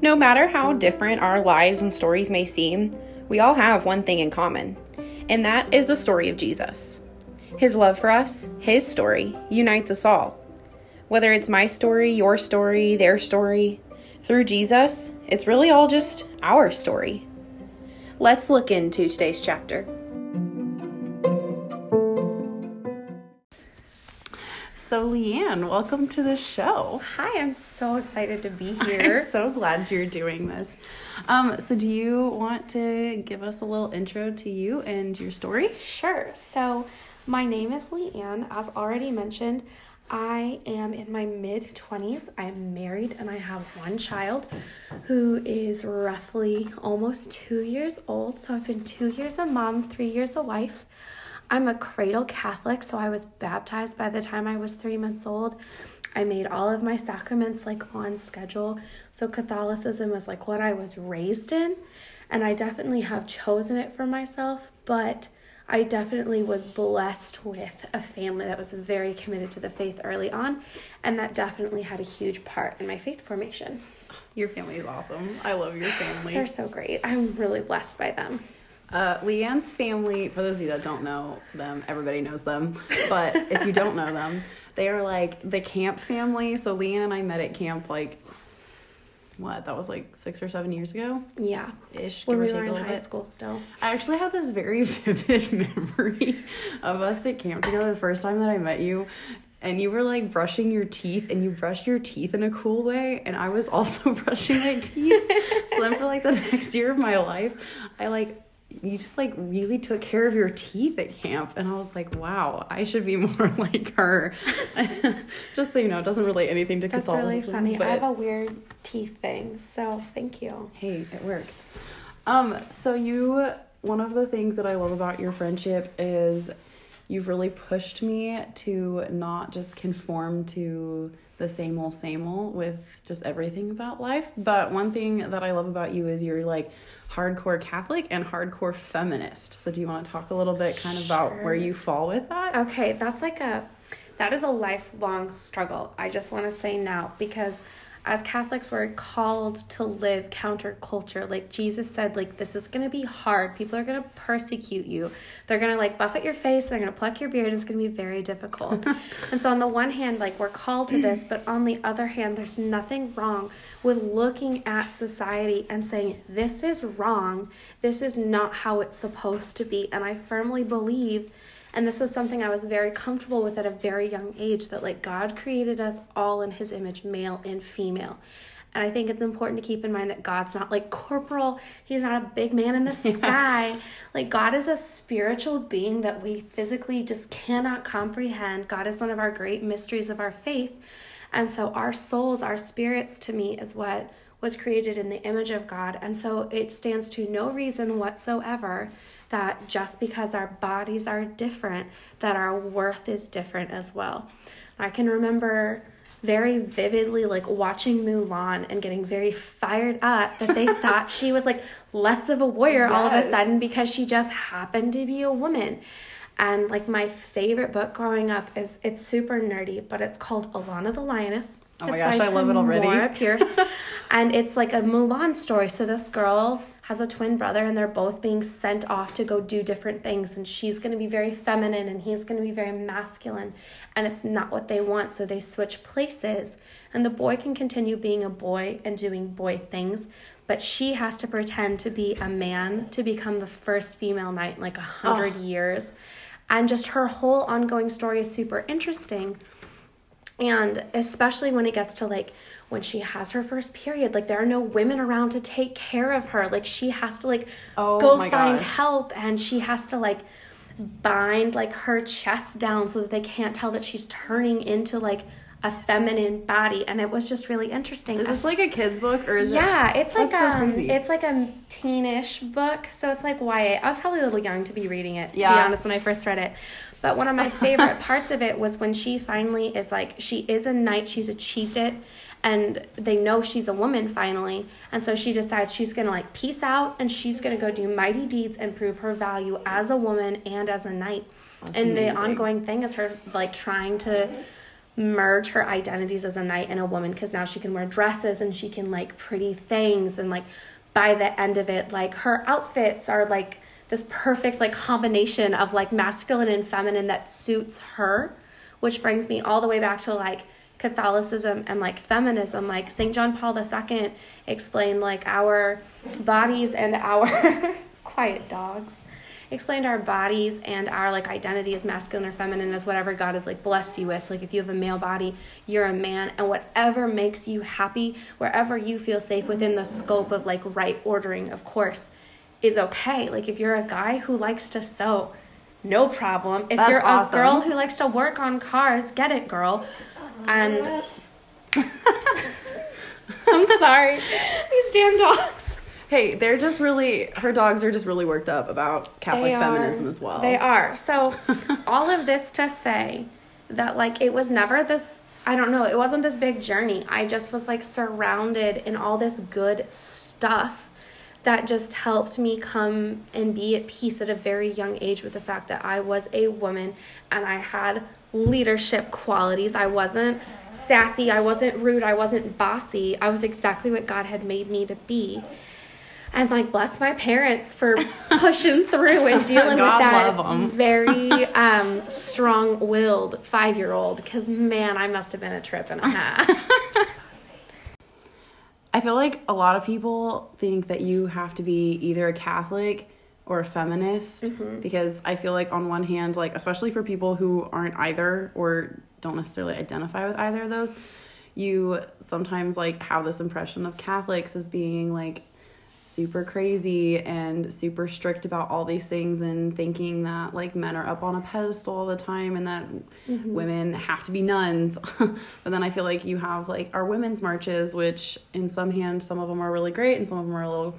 No matter how different our lives and stories may seem, we all have one thing in common, and that is the story of Jesus. His love for us, his story, unites us all. Whether it's my story, your story, their story, through Jesus, it's really all just our story. Let's look into today's chapter. So, Leanne, welcome to the show. Hi, I'm so excited to be here. I'm so glad you're doing this. Um, so, do you want to give us a little intro to you and your story? Sure. So, my name is Leanne. As already mentioned, I am in my mid 20s. I am married and I have one child who is roughly almost two years old. So, I've been two years a mom, three years a wife. I'm a cradle Catholic, so I was baptized by the time I was three months old. I made all of my sacraments like on schedule. So Catholicism was like what I was raised in, and I definitely have chosen it for myself, but I definitely was blessed with a family that was very committed to the faith early on, and that definitely had a huge part in my faith formation. Your family is awesome. I love your family. They're so great. I'm really blessed by them. Uh, Leanne's family, for those of you that don't know them, everybody knows them. But if you don't know them, they are like the camp family. So Leanne and I met at camp like what that was like six or seven years ago yeah ish when we were in high bit. school still i actually have this very vivid memory of us at camp together the first time that i met you and you were like brushing your teeth and you brushed your teeth in a cool way and i was also brushing my teeth so then for like the next year of my life i like you just like really took care of your teeth at camp. And i was like wow i should be more like her. Just so you know it doesn't relate anything to that's really funny. But... i have a weird teeth thing so thank you. Hey it works. Um so you one of the things that i love about your friendship is you've really pushed me to not just conform to the same old same old with just everything about life. But one thing that i love about you is you're like hardcore Catholic and hardcore feminist. So do you want to talk a little bit kind of about where you fall with that? Okay, that's like a that is a lifelong struggle. I just want to say now because as Catholics, we're called to live counterculture. Like Jesus said, like this is gonna be hard. People are gonna persecute you. They're gonna like buff at your face. They're gonna pluck your beard. It's gonna be very difficult. and so, on the one hand, like we're called to this, but on the other hand, there's nothing wrong with looking at society and saying this is wrong. This is not how it's supposed to be. And I firmly believe and this was something I was very comfortable with at a very young age that, like, God created us all in His image, male and female. And I think it's important to keep in mind that God's not like corporal. He's not a big man in the sky. Like, God is a spiritual being that we physically just cannot comprehend. God is one of our great mysteries of our faith. And so, our souls, our spirits, to me, is what was created in the image of God. And so, it stands to no reason whatsoever that just because our bodies are different, that our worth is different as well. I can remember very vividly like watching Mulan and getting very fired up that they thought she was like less of a warrior yes. all of a sudden because she just happened to be a woman. And like my favorite book growing up is it's super nerdy, but it's called Alanna the Lioness. Oh my gosh, I love it already. Pierce. and it's like a Mulan story. So this girl has a twin brother and they're both being sent off to go do different things. And she's going to be very feminine and he's going to be very masculine. And it's not what they want so they switch places. And the boy can continue being a boy and doing boy things but she has to pretend to be a man to become the first female knight in like a hundred oh. years. And just her whole ongoing story is super interesting. And especially when it gets to like when she has her first period like there are no women around to take care of her like she has to like oh go find gosh. help and she has to like bind like her chest down so that they can't tell that she's turning into like a feminine body and it was just really interesting. Is this like a kid's book or is yeah, it? Yeah, it's like a so um, it's like a teenish book, so it's like YA. I was probably a little young to be reading it, to yeah. be honest, when I first read it. But one of my favorite parts of it was when she finally is like she is a knight, she's achieved it, and they know she's a woman finally and so she decides she's going to like peace out and she's going to go do mighty deeds and prove her value as a woman and as a knight That's and amazing. the ongoing thing is her like trying to merge her identities as a knight and a woman because now she can wear dresses and she can like pretty things and like by the end of it like her outfits are like this perfect like combination of like masculine and feminine that suits her which brings me all the way back to like Catholicism and like feminism. Like St. John Paul II explained like our bodies and our quiet dogs explained our bodies and our like identity as masculine or feminine as whatever God has like blessed you with. So, like if you have a male body, you're a man, and whatever makes you happy, wherever you feel safe within the scope of like right ordering, of course, is okay. Like if you're a guy who likes to sew, no problem. If That's you're awesome. a girl who likes to work on cars, get it, girl. And I'm sorry, these damn dogs. Hey, they're just really her dogs are just really worked up about Catholic They are. feminism as well. They are. So, all of this to say that, like, it was never this, I don't know, it wasn't this big journey. I just was, like, surrounded in all this good stuff that just helped me come and be at peace at a very young age with the fact that I was a woman and I had leadership qualities. I wasn't sassy, I wasn't rude, I wasn't bossy. I was exactly what God had made me to be. And like bless my parents for pushing through and dealing God with that very um, strong-willed five-year-old because man i must have been a trip and a half I feel like a lot of people think that you have to be either a Catholic or a feminist Mm-hmm. because I feel like on one hand, like especially for people who aren't either or don't necessarily identify with either of those, you sometimes like have this impression of Catholics as being like super crazy and super strict about all these things and thinking that like men are up on a pedestal all the time and that mm-hmm. women have to be nuns. but then I feel like you have like our women's marches, which in some hands some of them are really great and some of them are a little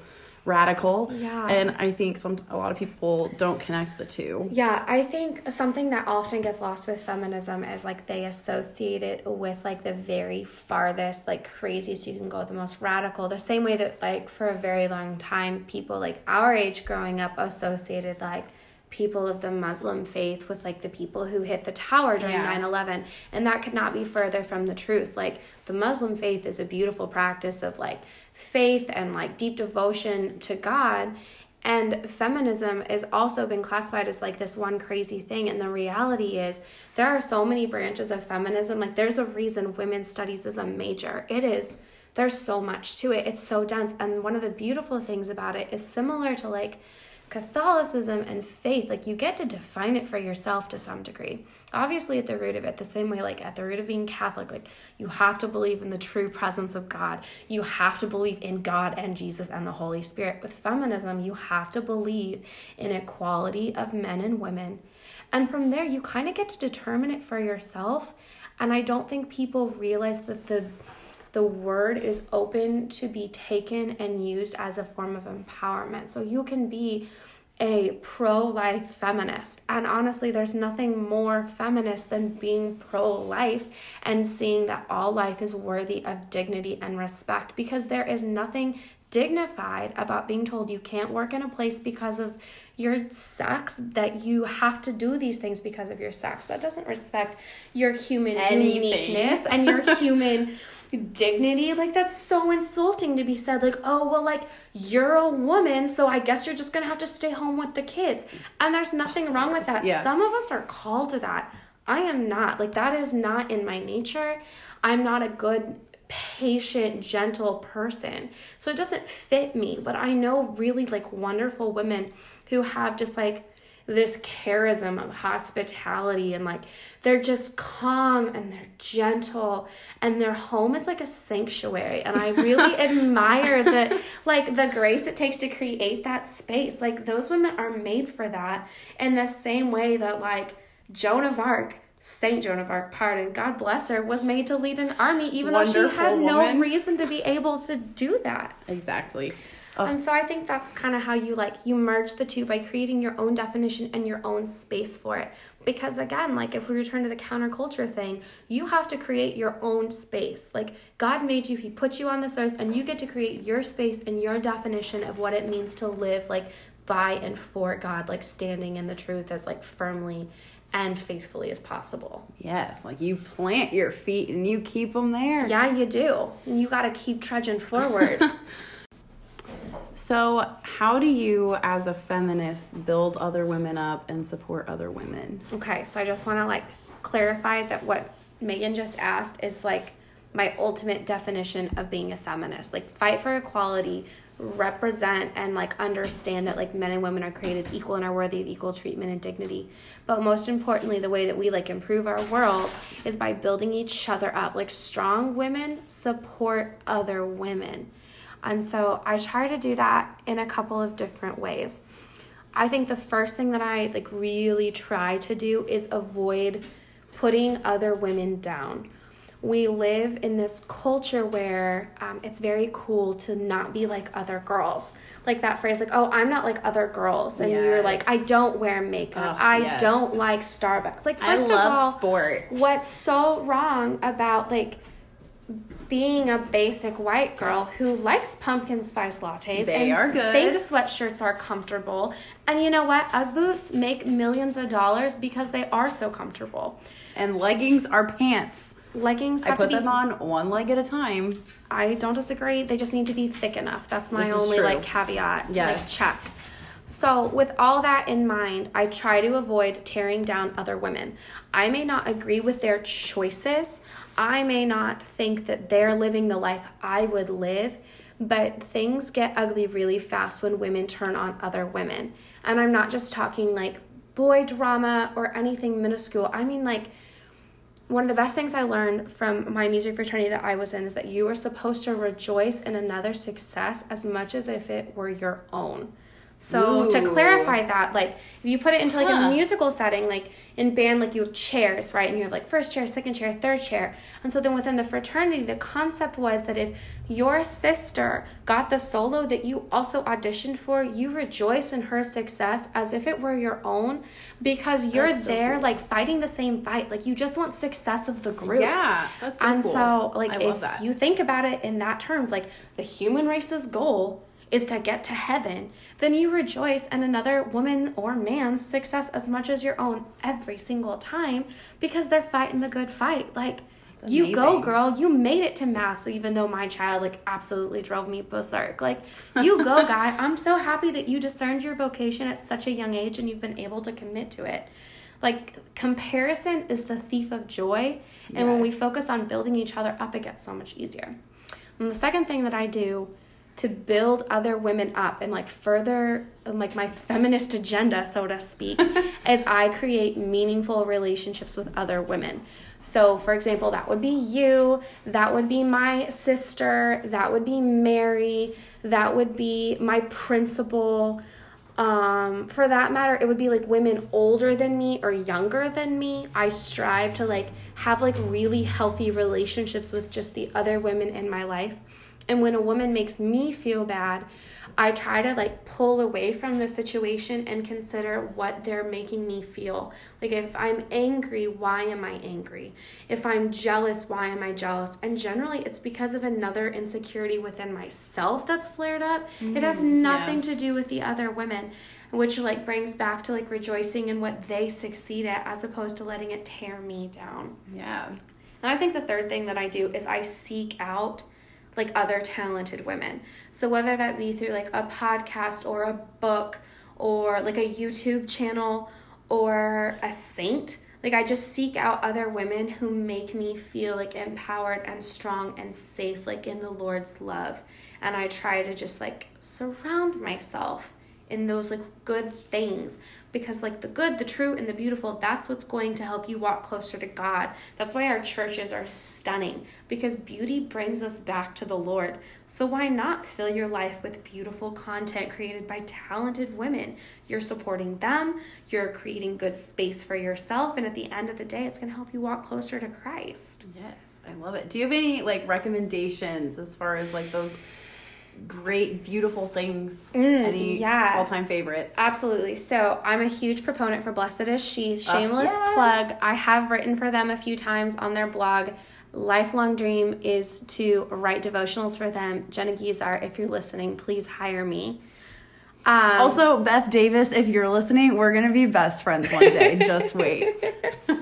radical. Yeah. And I think some a lot of people don't connect the two. yeah i think something that often gets lost with feminism is like they associate it with like the very farthest like craziest you can go the most radical the same way that like for a very long time people like our age growing up associated like people of the Muslim faith with like the people who hit the tower during Yeah. 9 11. And that could not be further from the truth. Like the Muslim faith is a beautiful practice of like faith and like deep devotion to God. And feminism has also been classified as like this one crazy thing. And the reality is, there are so many branches of feminism. Like, there's a reason women's studies is a major. It is, there's so much to it. It's so dense. And one of the beautiful things about it is similar to like Catholicism and faith, like you get to define it for yourself to some degree. Obviously, at the root of it, the same way, like at the root of being Catholic, like you have to believe in the true presence of God. You have to believe in God and Jesus and the Holy Spirit. With feminism, you have to believe in equality of men and women. And from there, you kind of get to determine it for yourself. And I don't think people realize that the the word is open to be taken and used as a form of empowerment. So you can be a pro life feminist. And honestly, there's nothing more feminist than being pro life and seeing that all life is worthy of dignity and respect because there is nothing dignified about being told you can't work in a place because of your sex that you have to do these things because of your sex that doesn't respect your human Anything. uniqueness and your human dignity like that's so insulting to be said like oh well like you're a woman so i guess you're just gonna have to stay home with the kids. And there's nothing wrong with that. Yeah. some of us are called to that. I am not. Like that is not in my nature. I'm not a good patient gentle person. So it doesn't fit me but i know really like wonderful women who have just like this charism of hospitality and like they're just calm and they're gentle and their home is like a sanctuary. And i really admire that like the grace it takes to create that space. Like those women are made for that in the same way that like joan of arc saint joan of arc pardon god bless her was made to lead an army even though she had Wonderful no reason to be able to do that. Exactly. Ugh. and so I think that's kind of how you like you merge the two by creating your own definition and your own space for it. Because again, like if we return to the counterculture thing, you have to create your own space. Like God made you, he put you on this earth and you get to create your space and your definition of what it means to live like by and for God, like standing in the truth as like firmly and faithfully as possible. Yes, like you plant your feet and you keep them there. Yeah, you do. And you got to keep trudging forward. So, how do you, as a feminist, build other women up and support other women? okay, so I just want to like clarify that what Megan just asked is like my ultimate definition of being a feminist. Like fight for equality, represent and like understand that like men and women are created equal and are worthy of equal treatment and dignity. But most importantly, the way that we like improve our world is by building each other up. Like strong women support other women. And so I try to do that in a couple of different ways. I think the first thing that I like really try to do is avoid putting other women down. We live in this culture where um, it's very cool to not be like other girls. Like that phrase, like, oh, I'm not like other girls. And you're like, I don't wear makeup. Ugh, I yes. don't like Starbucks. Like, I first love of all, sport. what's so wrong about like being a basic white girl who likes pumpkin spice lattes They and are good. thinks sweatshirts are comfortable. And you know what? Ugg boots make millions of dollars because they are so comfortable. And leggings are pants. Leggings I have put to be them on one leg at a time. I don't disagree. They just need to be thick enough. That's my This only like caveat. Yes. Like check. So, with all that in mind, I try to avoid tearing down other women. I may not agree with their choices. I may not think that they're living the life I would live, but things get ugly really fast when women turn on other women. And I'm not just talking like boy drama or anything minuscule. I mean like one of the best things I learned from my music fraternity that I was in is that you are supposed to rejoice in another's success as much as if it were your own. So to clarify that, like if you put it into like Huh. a musical setting, like in band, like you have chairs, right? And you have like first chair, second chair, third chair. And so then within the fraternity, the concept was that if your sister got the solo that you also auditioned for, you rejoice in her success as if it were your own because you're so there cool. like fighting the same fight. Like you just want success of the group. Yeah, that's so and cool. so like I if you think about it in that terms, like the human race's goal is to get to heaven, then you rejoice in another woman or man's success as much as your own every single time because they're fighting the good fight. Like That's you go, girl. You made it to mass, even though my child like absolutely drove me berserk. Like you go, guy. I'm so happy that you discerned your vocation at such a young age and you've been able to commit to it. Like comparison is the thief of joy, and when we focus on building each other up, it gets so much easier. And the second thing that I do to build other women up and like further like my feminist agenda so to speak as i create meaningful relationships with other women. So for example that would be you that would be my sister that would be mary that would be my principal. Um for that matter it would be like women older than me or younger than me. I strive to like have like really healthy relationships with just the other women in my life and when a woman makes me feel bad i try to like pull away from the situation and consider what they're making me feel. Like if i'm angry why am i angry? If i'm jealous why am i jealous? And generally it's because of another insecurity within myself that's flared up. It has mm, nothing to do with the other women which like brings back to like rejoicing in what they succeed at as opposed to letting it tear me down. Yeah. and I think the third thing that I do is I seek out like other talented women. So whether that be through like a podcast or a book or like a YouTube channel or a saint, like I just seek out other women who make me feel like empowered and strong and safe like in the Lord's love. And I try to just like surround myself in those like good things because like the good the true and the beautiful that's what's going to help you walk closer to god. That's why our churches are stunning because beauty brings us back to the lord. So why not fill your life with beautiful content created by talented women? You're supporting them you're creating good space for yourself and at the end of the day it's going to help you walk closer to christ. Yes, I love it. Do you have any like recommendations as far as like those great, beautiful things? any Mm, yeah. all-time favorites? Absolutely. So I'm a huge proponent for Blessed is She. Shameless yes. plug. I have written for them a few times on their blog. Lifelong dream is to write devotionals for them. Jenna Guizar, if you're listening, please hire me. Um, Also, Beth Davis, if you're listening, we're gonna be best friends one day. Just wait.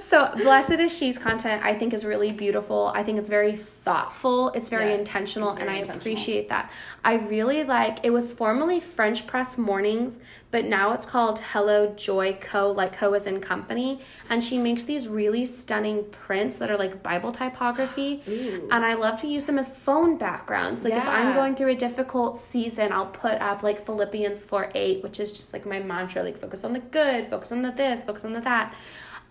So, Blessed is She's content, I think, is really beautiful. I think it's very thoughtful. It's very Yes, intentional, it's and I intentional. appreciate that. I really like it was formerly French Press Mornings, but now it's called Hello Joy Co. Like Co is in company. And she makes these really stunning prints that are like Bible typography. Ooh. And I love to use them as phone backgrounds. Like if I'm going through a difficult season, I'll put up like Philippians 4 8, which is just like my mantra like focus on the good, focus on the this, focus on the that.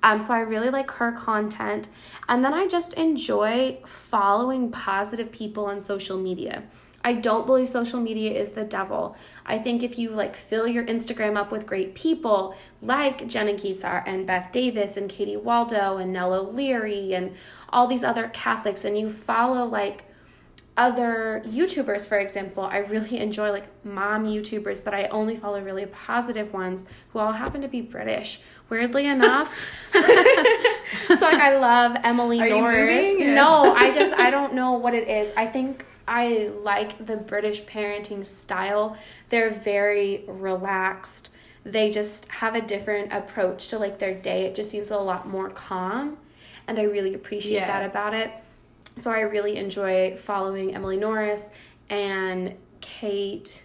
Um, so I really like her content. And then I just enjoy following positive people on social media. I don't believe social media is the devil. I think if you like fill your Instagram up with great people like Jenna Guizar and Beth Davis and Katie Waldo and Nell O'Leary and all these other Catholics and you follow like other YouTubers, for example, I really enjoy like mom YouTubers, but I only follow really positive ones who all happen to be British. Weirdly enough, so like I love Emily Are Norris. No, I just I don't know what it is. I think I like the British parenting style. They're very relaxed. They just have a different approach to like their day. It just seems a lot more calm, and I really appreciate Yeah. that about it. So I really enjoy following Emily Norris and Kate.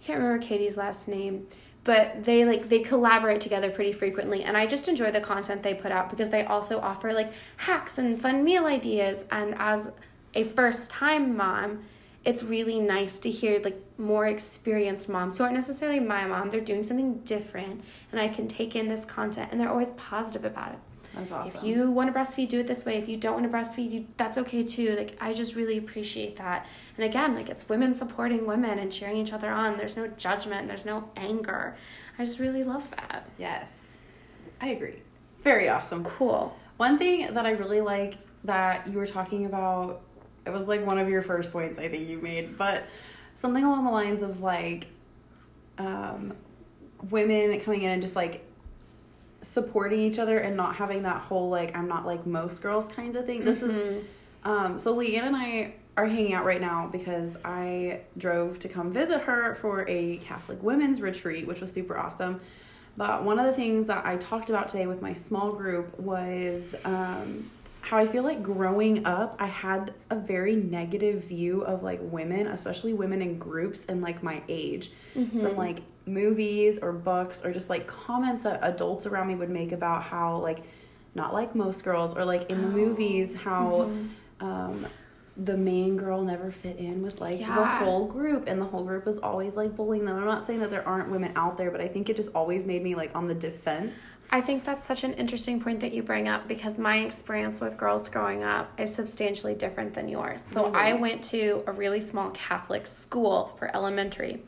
I can't remember Katie's last name, but they like they collaborate together pretty frequently and I just enjoy the content they put out because they also offer like hacks and fun meal ideas and as a first time mom, it's really nice to hear like more experienced moms who aren't necessarily my mom. They're doing something different and I can take in this content and they're always positive about it. That's awesome. If you want to breastfeed, do it this way. If you don't want to breastfeed, you that's okay too. Like I just really appreciate that. And again, like it's women supporting women and cheering each other on. There's no judgment. There's no anger. I just really love that. yes, I agree. Very awesome. Cool. One thing that I really liked that you were talking about, it was like one of your first points I think you made, but something along the lines of like um, women coming in and just like supporting each other and not having that whole like I'm not like most girls kind of thing. This is Mhm. um, so Leanne and I are hanging out right now because I drove to come visit her for a Catholic women's retreat, which was super awesome. But one of the things that I talked about today with my small group was um, how I feel like growing up, I had a very negative view of like women, especially women in groups and like my age, from like movies or books or just like comments that adults around me would make about how like not like most girls or like in the movies how um the main girl never fit in with like the whole group and the whole group was always like bullying them. I'm not saying that there aren't women out there, but I think it just always made me like on the defense. I think that's such an interesting point that you bring up because my experience with girls growing up is substantially different than yours. So Mhm. I went to a really small Catholic school for elementary.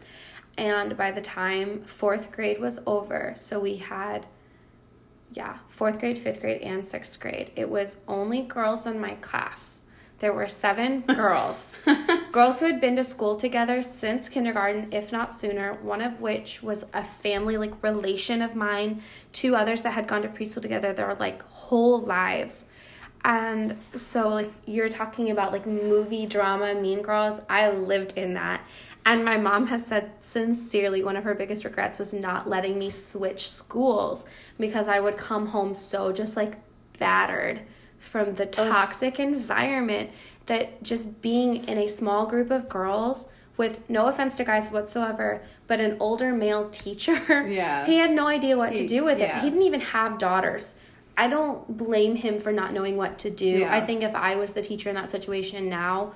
And by the time fourth grade was over, so we had, yeah, fourth grade, fifth grade, and sixth grade, it was only girls in my class. There were seven girls. girls who had been to school together since kindergarten, if not sooner, one of which was a family like relation of mine, two others that had gone to preschool together their like whole lives. And so like you're talking about like movie drama Mean Girls, I lived in that. And my mom has said sincerely one of her biggest regrets was not letting me switch schools because I would come home so just like battered from the toxic environment that just being in a small group of girls with no offense to guys whatsoever, but an older male teacher. Yeah. He had no idea what to do with this. He didn't even have daughters. I don't blame him for not knowing what to do. Yeah. I think if I was the teacher in that situation now,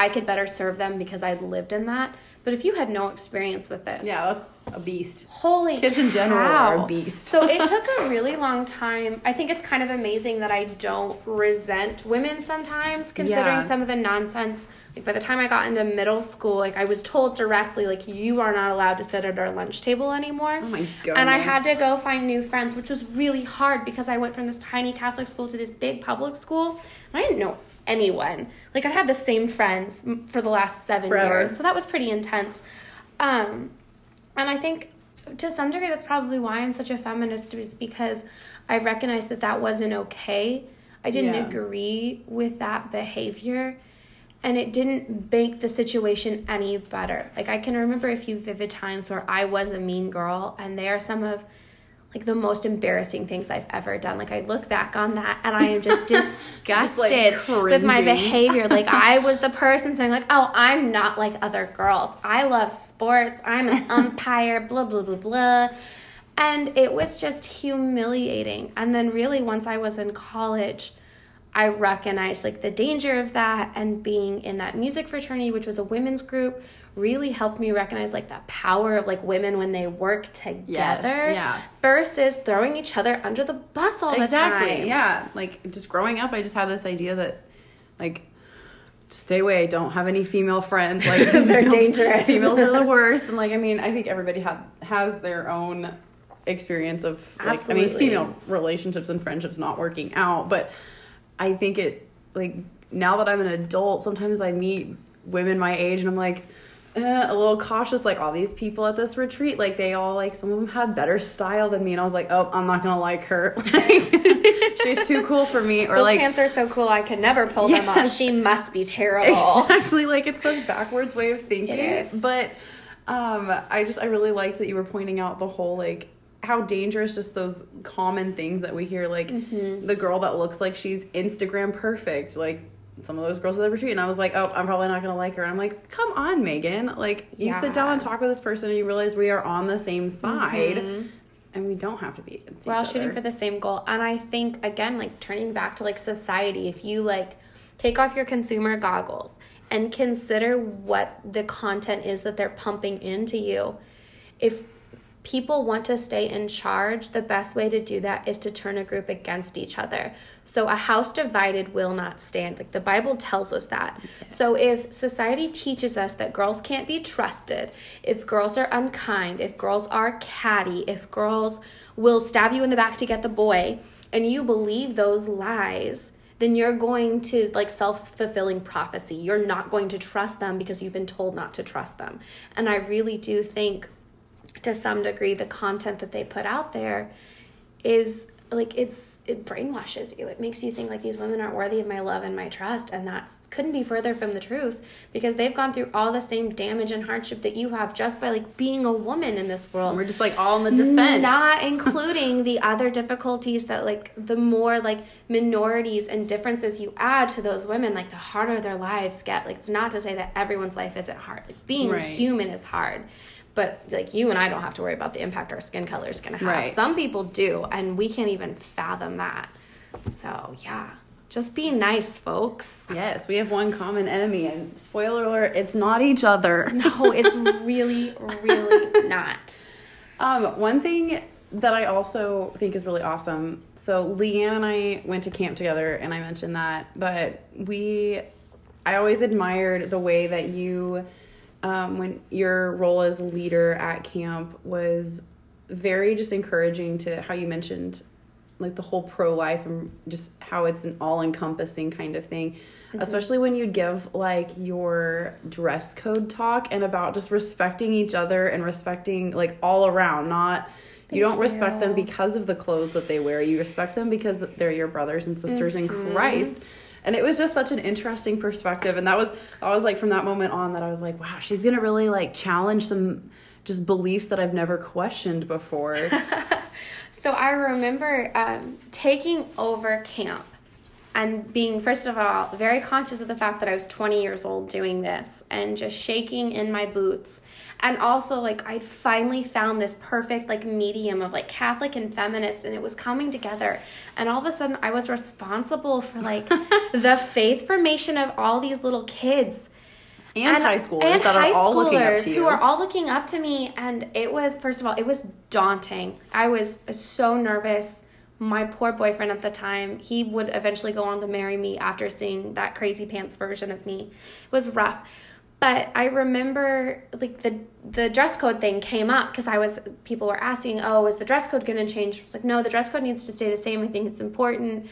I could better serve them because I'd lived in that. But if you had no experience with this, Yeah, that's a beast. Holy Kids in general are a beast. so it took a really long time. I think it's kind of amazing that I don't resent women sometimes, considering Yeah. some of the nonsense. Like by the time I got into middle school, like I was told directly, like you are not allowed to sit at our lunch table anymore. Oh my god! And I had to go find new friends, which was really hard because I went from this tiny Catholic school to this big public school. And I didn't know anyone. Like I had the same friends for the last seven Forever. years, so that was pretty intense. Um, and I think to some degree that's probably why I'm such a feminist is because I recognized that that wasn't okay. I didn't Yeah. agree with that behavior. and it didn't make the situation any better. Like I can remember a few vivid times where I was a mean girl and they are some of like the most embarrassing things I've ever done. Like I look back on that and I am just disgusted with my behavior. Like I was the person saying like, "Oh, I'm not like other girls. I love sports. I'm an umpire, blah blah blah blah." And it was just humiliating. And then really once I was in college, I recognized like the danger of that and being in that music fraternity, which was a women's group, really helped me recognize like the power of like women when they work together yeah. versus throwing each other under the bus all the exactly time. yeah like just growing up i just had this idea that like stay away don't have any female friends like They're females- dangerous. females are the worst and like i mean i think everybody had has their own experience of like i mean female relationships and friendships not working out but i think it like now that i'm an adult sometimes i meet women my age and i'm like eh, a little cautious like all these people at this retreat like they all like some of them had better style than me and i was like oh i'm not gonna like her like she's too cool for me or Those like pants are so cool I could never pull them off. She must be terrible. actually like it's such backwards way of thinking. But um I just I really liked that you were pointing out the whole like how dangerous just those common things that we hear like Mm-hmm. the girl that looks like she's Instagram perfect like some of those girls at the retreat and I was like oh I'm probably not gonna like her and I'm like come on Megan like you sit down and talk with this person and you realize we are on the same side and we don't have to be against Mm-hmm. We're all shooting other. for the same goal. And I think again, like turning back to like society, if you like take off your consumer goggles and consider what the content is that they're pumping into you, if people want to stay in charge, the best way to do that is to turn a group against each other. So a house divided will not stand. Like the Bible tells us that. So if society teaches us that girls can't be trusted, if girls are unkind, if girls are catty, if girls will stab you in the back to get the boy, and you believe those lies, then you're going to like self-fulfilling prophecy. You're not going to trust them because you've been told not to trust them. And I really do think to some degree the content that they put out there is like it's it brainwashes you. It makes you think like these women aren't worthy of my love and my trust and that couldn't be further from the truth because they've gone through all the same damage and hardship that you have just by like being a woman in this world. We're just like all in the defense. not including the other difficulties that like the more like minorities and differences you add to those women like the harder their lives get. Like it's not to say that everyone's life isn't hard like being Right. human is hard but like you and I don't have to worry about the impact our skin color is going to have. Right. Some people do, and we can't even fathom that. So yeah, just be nice, folks. Yes, we have one common enemy, and spoiler alert, it's not each other. No, it's really, really not. Um, one thing that I also think is really awesome. So Leanne and I went to camp together, and I mentioned that, but we, I always admired the way that you, um, when your role as a leader at camp was very just encouraging to how you mentioned like the whole pro life and just how it's an all encompassing kind of thing. Especially when you'd give like your dress code talk and about just respecting each other and respecting like all around, not you don't respect them because of the clothes that they wear. You respect them because they're your brothers and sisters in Christ. And it was just such an interesting perspective. And that was I was like from that moment on that I was like, wow, she's gonna really like challenge some just beliefs that I've never questioned before. So I remember um, taking over camp and being, first of all, very conscious of the fact that I was 20 years old doing this and just shaking in my boots. And also, like, I'd finally found this perfect, like, medium of, like, Catholic and feminist, and it was coming together. And all of a sudden, I was responsible for, like, the faith formation of all these little kids. And, high schoolers and that high are all looking up to you. who are all looking up to me. And it was first of all it was daunting. I was so nervous. My poor boyfriend at the time he would eventually go on to marry me after seeing that crazy pants version of me. It was rough but i remember like the the dress code thing came up because i was people were asking oh is the dress code going to change i was like no the dress code needs to stay the same i think it's important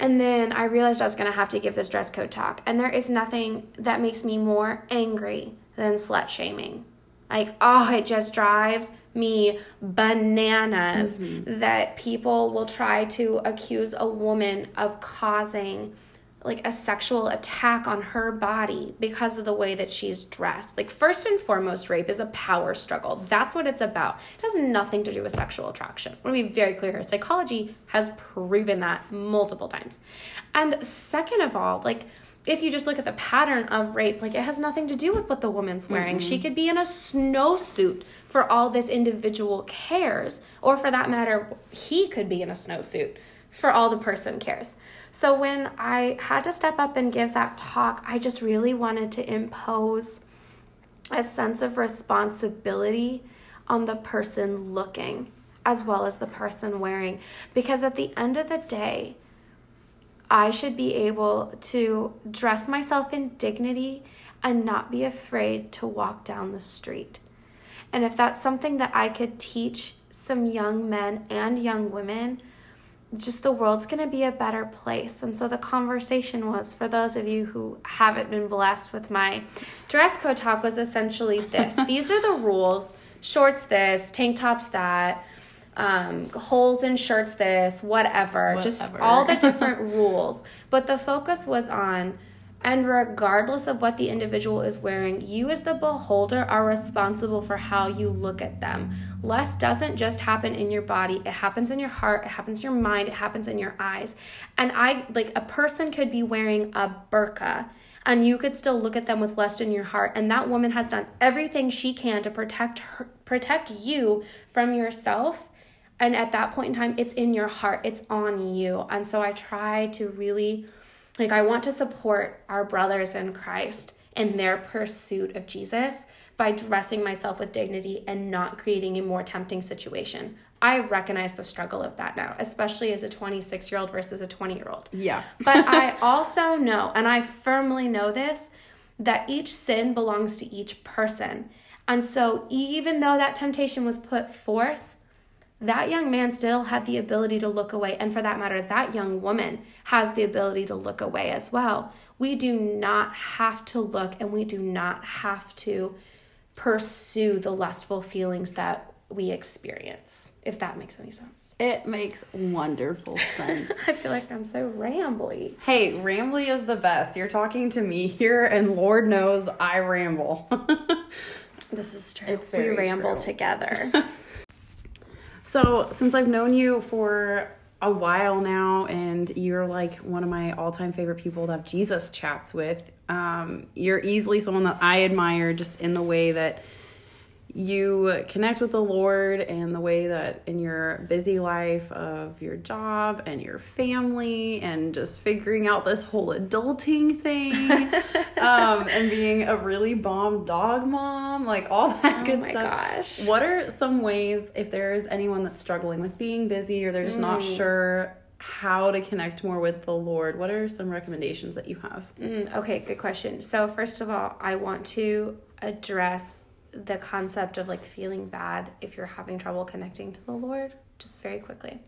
and then I realized I was going to have to give this dress code talk. And there is nothing that makes me more angry than slut shaming. Like, oh, it just drives me bananas mm-hmm. that people will try to accuse a woman of causing like a sexual attack on her body because of the way that she's dressed. Like first and foremost, rape is a power struggle. That's what it's about. It has nothing to do with sexual attraction. I want to be very clear here. Psychology has proven that multiple times. And second of all, like if you just look at the pattern of rape, like it has nothing to do with what the woman's wearing. Mm-hmm. She could be in a snowsuit for all this individual cares, or for that matter, he could be in a snowsuit for all the person cares. So when I had to step up and give that talk, I just really wanted to impose a sense of responsibility on the person looking as well as the person wearing. Because at the end of the day, I should be able to dress myself in dignity and not be afraid to walk down the street. And if that's something that I could teach some young men and young women, just the world's going to be a better place. And so the conversation was for those of you who haven't been blessed with my dress code talk was essentially this. These are the rules. Shorts this, tank tops that, um, holes in shirts this, whatever. whatever. Just all the different rules. But the focus was on and regardless of what the individual is wearing, you as the beholder are responsible for how you look at them. Lust doesn't just happen in your body, it happens in your heart, it happens in your mind, it happens in your eyes. And I, like, a person could be wearing a burqa and you could still look at them with lust in your heart. And that woman has done everything she can to protect her protect you from yourself. And at that point in time it's in your heart. It's on you. And so i try to really like, I want to support our brothers in Christ in their pursuit of Jesus by dressing myself with dignity and not creating a more tempting situation. I recognize the struggle of that now, especially as a 26 year old versus a 20 year old. Yeah. but I also know, and I firmly know this, that each sin belongs to each person. And so, even though that temptation was put forth, that young man still had the ability to look away. And for that matter, that young woman has the ability to look away as well. We do not have to look and we do not have to pursue the lustful feelings that we experience, if that makes any sense. It makes wonderful sense. I feel like I'm so rambly. Hey, rambly is the best. You're talking to me here, and Lord knows I ramble. this is true. It's we ramble true. together. So, since I've known you for a while now, and you're like one of my all time favorite people to have Jesus chats with, um, you're easily someone that I admire just in the way that you connect with the Lord and the way that in your busy life of your job and your family and just figuring out this whole adulting thing um, and being a really bomb dog mom, like all that oh good stuff. Gosh. What are some ways, if there's anyone that's struggling with being busy or they're just mm. not sure how to connect more with the Lord, what are some recommendations that you have? Mm, okay, good question. So, first of all, I want to address the concept of like feeling bad if you're having trouble connecting to the Lord, just very quickly.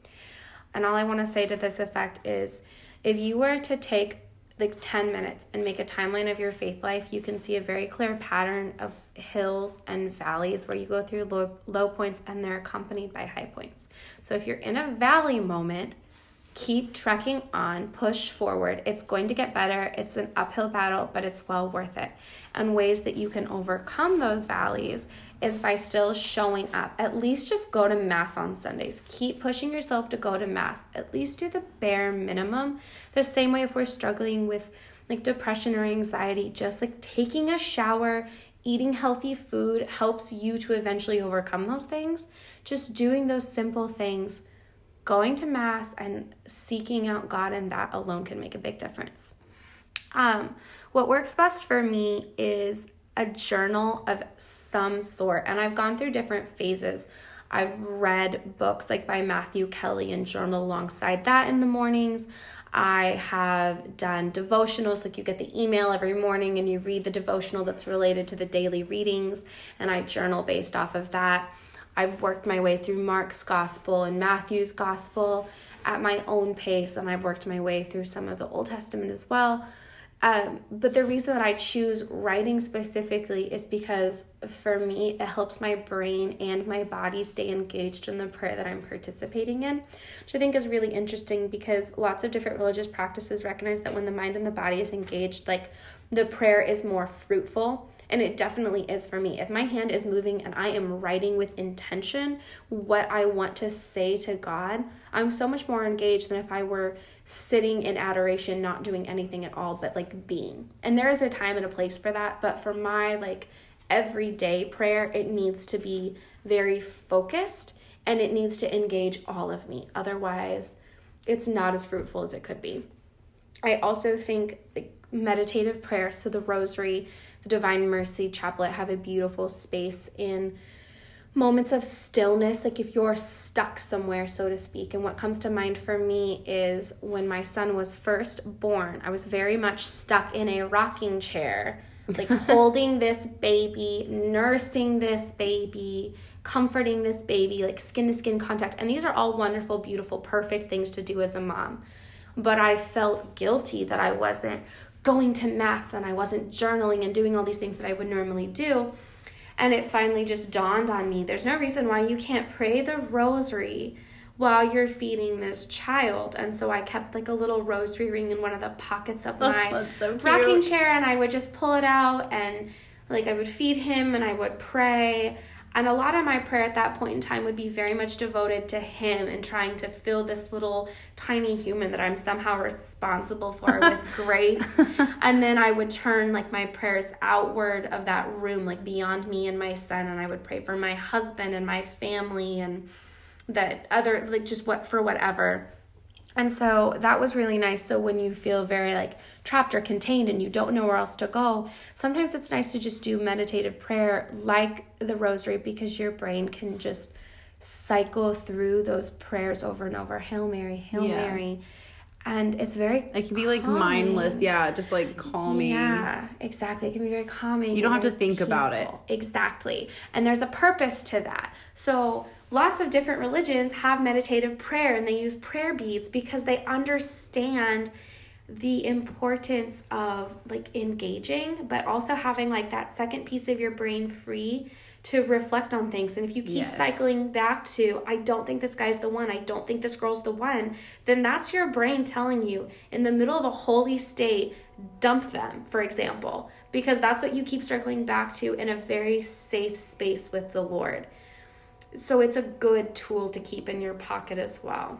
And all I want to say to this effect is if you were to take like 10 minutes and make a timeline of your faith life, you can see a very clear pattern of hills and valleys where you go through low, low points and they're accompanied by high points. So if you're in a valley moment, keep trekking on, push forward. It's going to get better. It's an uphill battle, but it's well worth it. And ways that you can overcome those valleys is by still showing up. At least just go to Mass on Sundays. Keep pushing yourself to go to Mass. At least do the bare minimum. The same way if we're struggling with like depression or anxiety, just like taking a shower, eating healthy food helps you to eventually overcome those things. Just doing those simple things going to mass and seeking out God and that alone can make a big difference. Um, what works best for me is a journal of some sort, and I've gone through different phases. I've read books like by Matthew Kelly and journal alongside that in the mornings. I have done devotionals, like you get the email every morning and you read the devotional that's related to the daily readings, and I journal based off of that. I've worked my way through Mark's gospel and Matthew's gospel at my own pace, and I've worked my way through some of the Old Testament as well. Um, but the reason that I choose writing specifically is because for me, it helps my brain and my body stay engaged in the prayer that I'm participating in, which I think is really interesting because lots of different religious practices recognize that when the mind and the body is engaged, like the prayer is more fruitful. And it definitely is for me. If my hand is moving and I am writing with intention what I want to say to God, I'm so much more engaged than if I were sitting in adoration, not doing anything at all, but like being. And there is a time and a place for that. But for my like everyday prayer, it needs to be very focused and it needs to engage all of me. Otherwise, it's not as fruitful as it could be. I also think the meditative prayer, so the rosary, the Divine Mercy Chaplet have a beautiful space in moments of stillness, like if you're stuck somewhere, so to speak. And what comes to mind for me is when my son was first born, I was very much stuck in a rocking chair, like holding this baby, nursing this baby, comforting this baby, like skin to skin contact. And these are all wonderful, beautiful, perfect things to do as a mom. But I felt guilty that I wasn't going to mass and I wasn't journaling and doing all these things that I would normally do. And it finally just dawned on me there's no reason why you can't pray the rosary while you're feeding this child. And so I kept like a little rosary ring in one of the pockets of oh, my Oh, so rocking chair and I would just pull it out and like I would feed him and I would pray. And a lot of my prayer at that point in time would be very much devoted to him and trying to fill this little tiny human that I'm somehow responsible for with grace. And then I would turn like my prayers outward of that room, like beyond me and my son. And I would pray for my husband and my family and that other, like just what for whatever. And so that was really nice. So when you feel very like trapped or contained and you don't know where else to go, sometimes it's nice to just do meditative prayer like the rosary because your brain can just cycle through those prayers over and over. Hail Mary, Hail Yeah. Mary. And it's very It can be like calming. mindless, yeah, just like calming. Yeah, exactly. It can be very calming. You don't have to think about it. Exactly. And there's a purpose to that. So, lots of different religions have meditative prayer and they use prayer beads because they understand the importance of like engaging, but also having like that second piece of your brain free to reflect on things. And if you keep Yes. cycling back to, I don't think this guy's the one, I don't think this girl's the one, then that's your brain telling you in the middle of a holy state, dump them, for example, because that's what you keep circling back to in a very safe space with the Lord. So it's a good tool to keep in your pocket as well.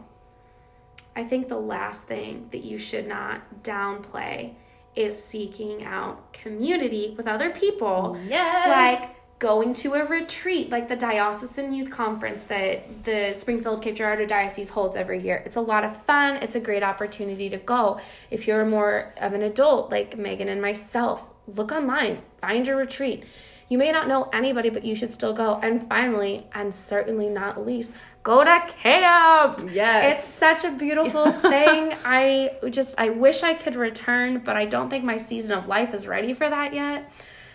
I think the last thing that you should not downplay is seeking out community with other people. Yes. Like going to a retreat, like the Diocesan Youth Conference that the Springfield Cape Girardeau Diocese holds every year. It's a lot of fun. It's a great opportunity to go. If you're more of an adult, like Megan and myself, look online, find a retreat. You may not know anybody, but you should still go. And finally, and certainly not least, go to camp. Yes. It's such a beautiful thing. I just I wish I could return, but I don't think my season of life is ready for that yet.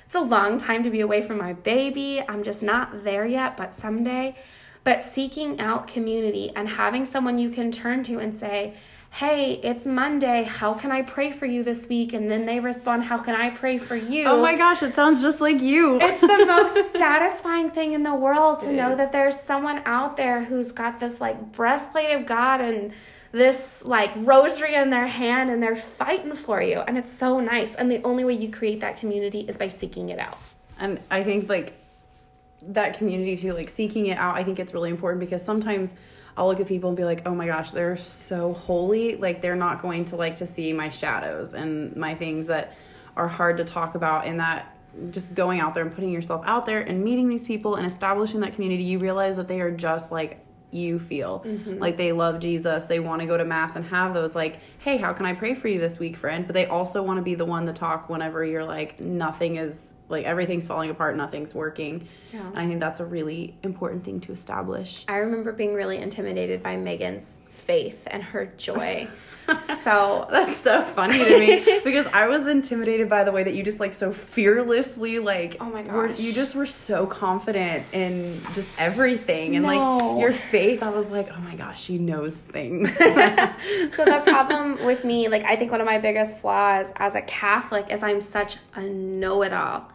It's a long time to be away from my baby. I'm just not there yet, but someday. But seeking out community and having someone you can turn to and say, Hey, it's Monday. How can I pray for you this week? And then they respond, How can I pray for you? oh my gosh, it sounds just like you. It's the most satisfying thing in the world to It know is. that there's someone out there who's got this like breastplate of God and this like rosary in their hand and they're fighting for you. And it's so nice. And the only way you create that community is by seeking it out. and I think like that community too, like seeking it out, I think it's really important because sometimes I'll look at people and be like, oh my gosh, they're so holy. Like they're not going to like to see my shadows and my things that are hard to talk about and that just going out there and putting yourself out there and meeting these people and establishing that community, you realize that they are just like you feel mm-hmm. like they love Jesus. They want to go to mass and have those like, hey, how can I pray for you this week, friend? But they also want to be the one to talk whenever you're like nothing is like everything's falling apart, nothing's working. Yeah. And I think that's a really important thing to establish. I remember being really intimidated by Megan's faith and her joy. so That's so funny to me because I was intimidated by the way that you just like so fearlessly like Oh my were- you just were so confident in just everything and No. like your faith I was like oh my gosh she knows things so the problem with me, like I think one of my biggest flaws as a Catholic is I'm such a know-it-all.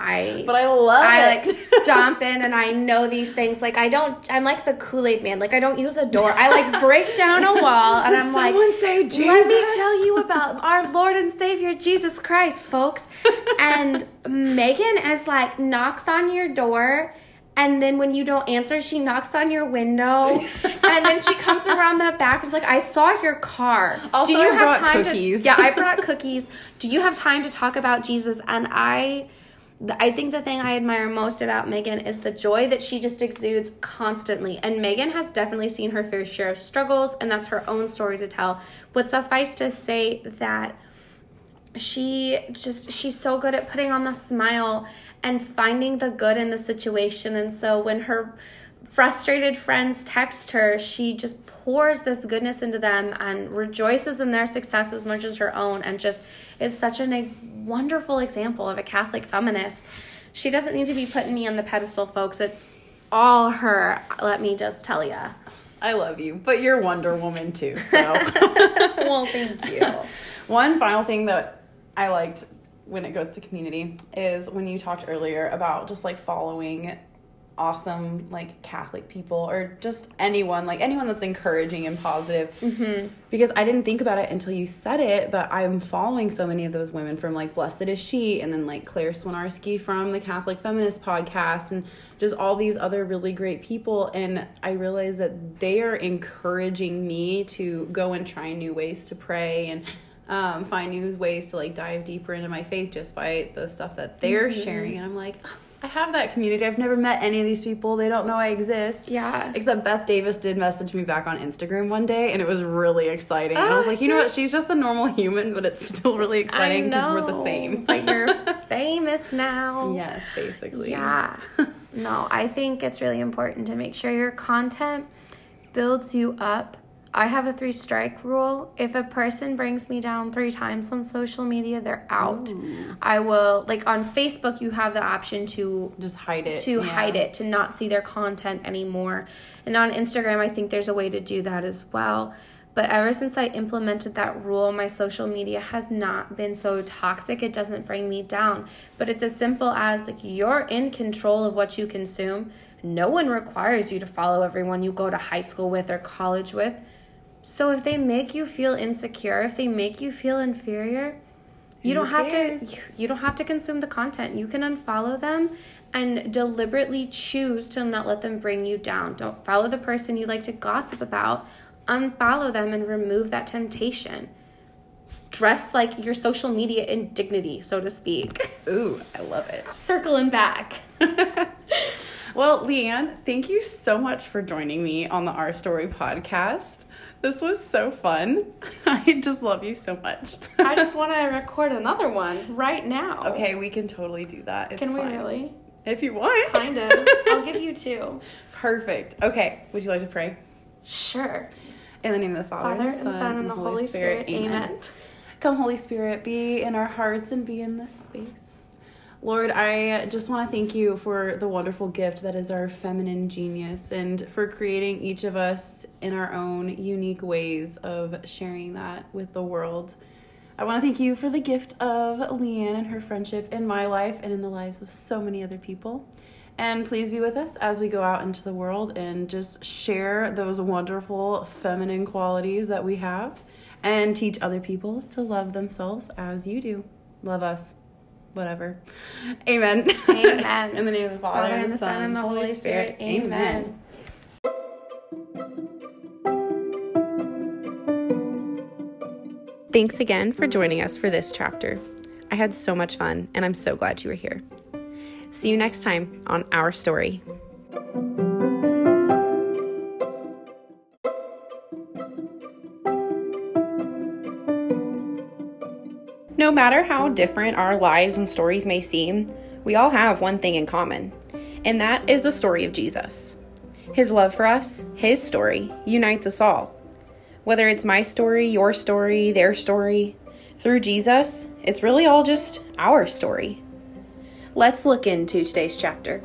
I But I love I it. like stomp in and I know these things. Like I don't I'm like the Kool-Aid man. Like I don't use a door. I like break down a wall and Did I'm like someone say Jesus. Let me tell you about our Lord and Savior Jesus Christ, folks. And Megan is like knocks on your door. And then when you don't answer, she knocks on your window. and then she comes around the back. It's like, I saw your car. Also, Do you I have time cookies. to? Yeah, I brought cookies. Do you have time to talk about Jesus? And I, I think the thing I admire most about Megan is the joy that she just exudes constantly. And Megan has definitely seen her fair share of struggles, and that's her own story to tell. But suffice to say that she just she's so good at putting on the smile and finding the good in the situation and so when her frustrated friends text her she just pours this goodness into them and rejoices in their success as much as her own and just is such an, a wonderful example of a catholic feminist. She doesn't need to be putting me on the pedestal folks. It's all her let me just tell you I love you but you're Wonder Woman too so. Well thank you. One final thing that I liked when it goes to community is when you talked earlier about just like following awesome like Catholic people or just anyone like anyone that's encouraging and positive. Mm-hmm. Because I didn't think about it until you said it, but I'm following so many of those women from like Blessed is She and then like Claire Swinarski from the Catholic Feminist podcast and just all these other really great people and I realize that they are encouraging me to go and try new ways to pray and um, find new ways to like dive deeper into my faith just by the stuff that they're sharing. And I'm like, "Ah, I have that community. I've never met any of these people. They don't know I exist. Yeah. Except Beth Davis did message me back on Instagram one day, and it was really exciting. and I was Ah, like, you know what? She's just a normal human, but it's still really exciting because we're the same. but you're famous now. yes, basically. Yeah. no, I think it's really important to make sure your content builds you up. I have a three strike rule. If a person brings me down three times on social media, they're out. I will, like on Facebook, you have the option to Just hide it. to Yeah. hide it, to not see their content anymore. And on Instagram, I think there's a way to do that as well. But ever since I implemented that rule, my social media has not been so toxic. It doesn't bring me down. But it's as simple as like you're in control of what you consume. No one requires you to follow everyone you go to high school with or college with. So if they make you feel insecure, if they make you feel inferior, you Who don't have to you don't have to consume the content. You can unfollow them and deliberately choose to not let them bring you down. Don't follow the person you like to gossip about. Unfollow them and remove that temptation. Dress like your social media in dignity, so to speak. Ooh, I love it. Circling back. Well, Alanna, thank you so much for joining me on the Our Story podcast. This was so fun. I just love you so much. I just want to record another one right now. Okay, we can totally do that. It's Can we fine. really? If you want. Kind of. I'll give you two. Perfect. Okay, would you like to pray? Sure. In the name of the Father, Father and the Son and the Holy Spirit. Amen. Come, Holy Spirit, be in our hearts and be in this space. Lord, I just want to thank you for the wonderful gift that is our feminine genius and for creating each of us in our own unique ways of sharing that with the world. I want to thank you for the gift of Alanna and her friendship in my life and in the lives of so many other people. And please be with us as we go out into the world and just share those wonderful feminine qualities that we have and teach other people to love themselves as you do. Love us. Whatever. Amen. Amen. In the name of the Father, Father and the Son and the Holy Spirit. Amen. Thanks again for joining us for this chapter. I had so much fun, and I'm so glad you were here. See you next time on Our Story. No matter how different our lives and stories may seem, we all have one thing in common, and that is the story of Jesus. His love for us, His story, unites us all. Whether it's my story, your story, their story, through Jesus, it's really all just our story. Let's look into today's chapter.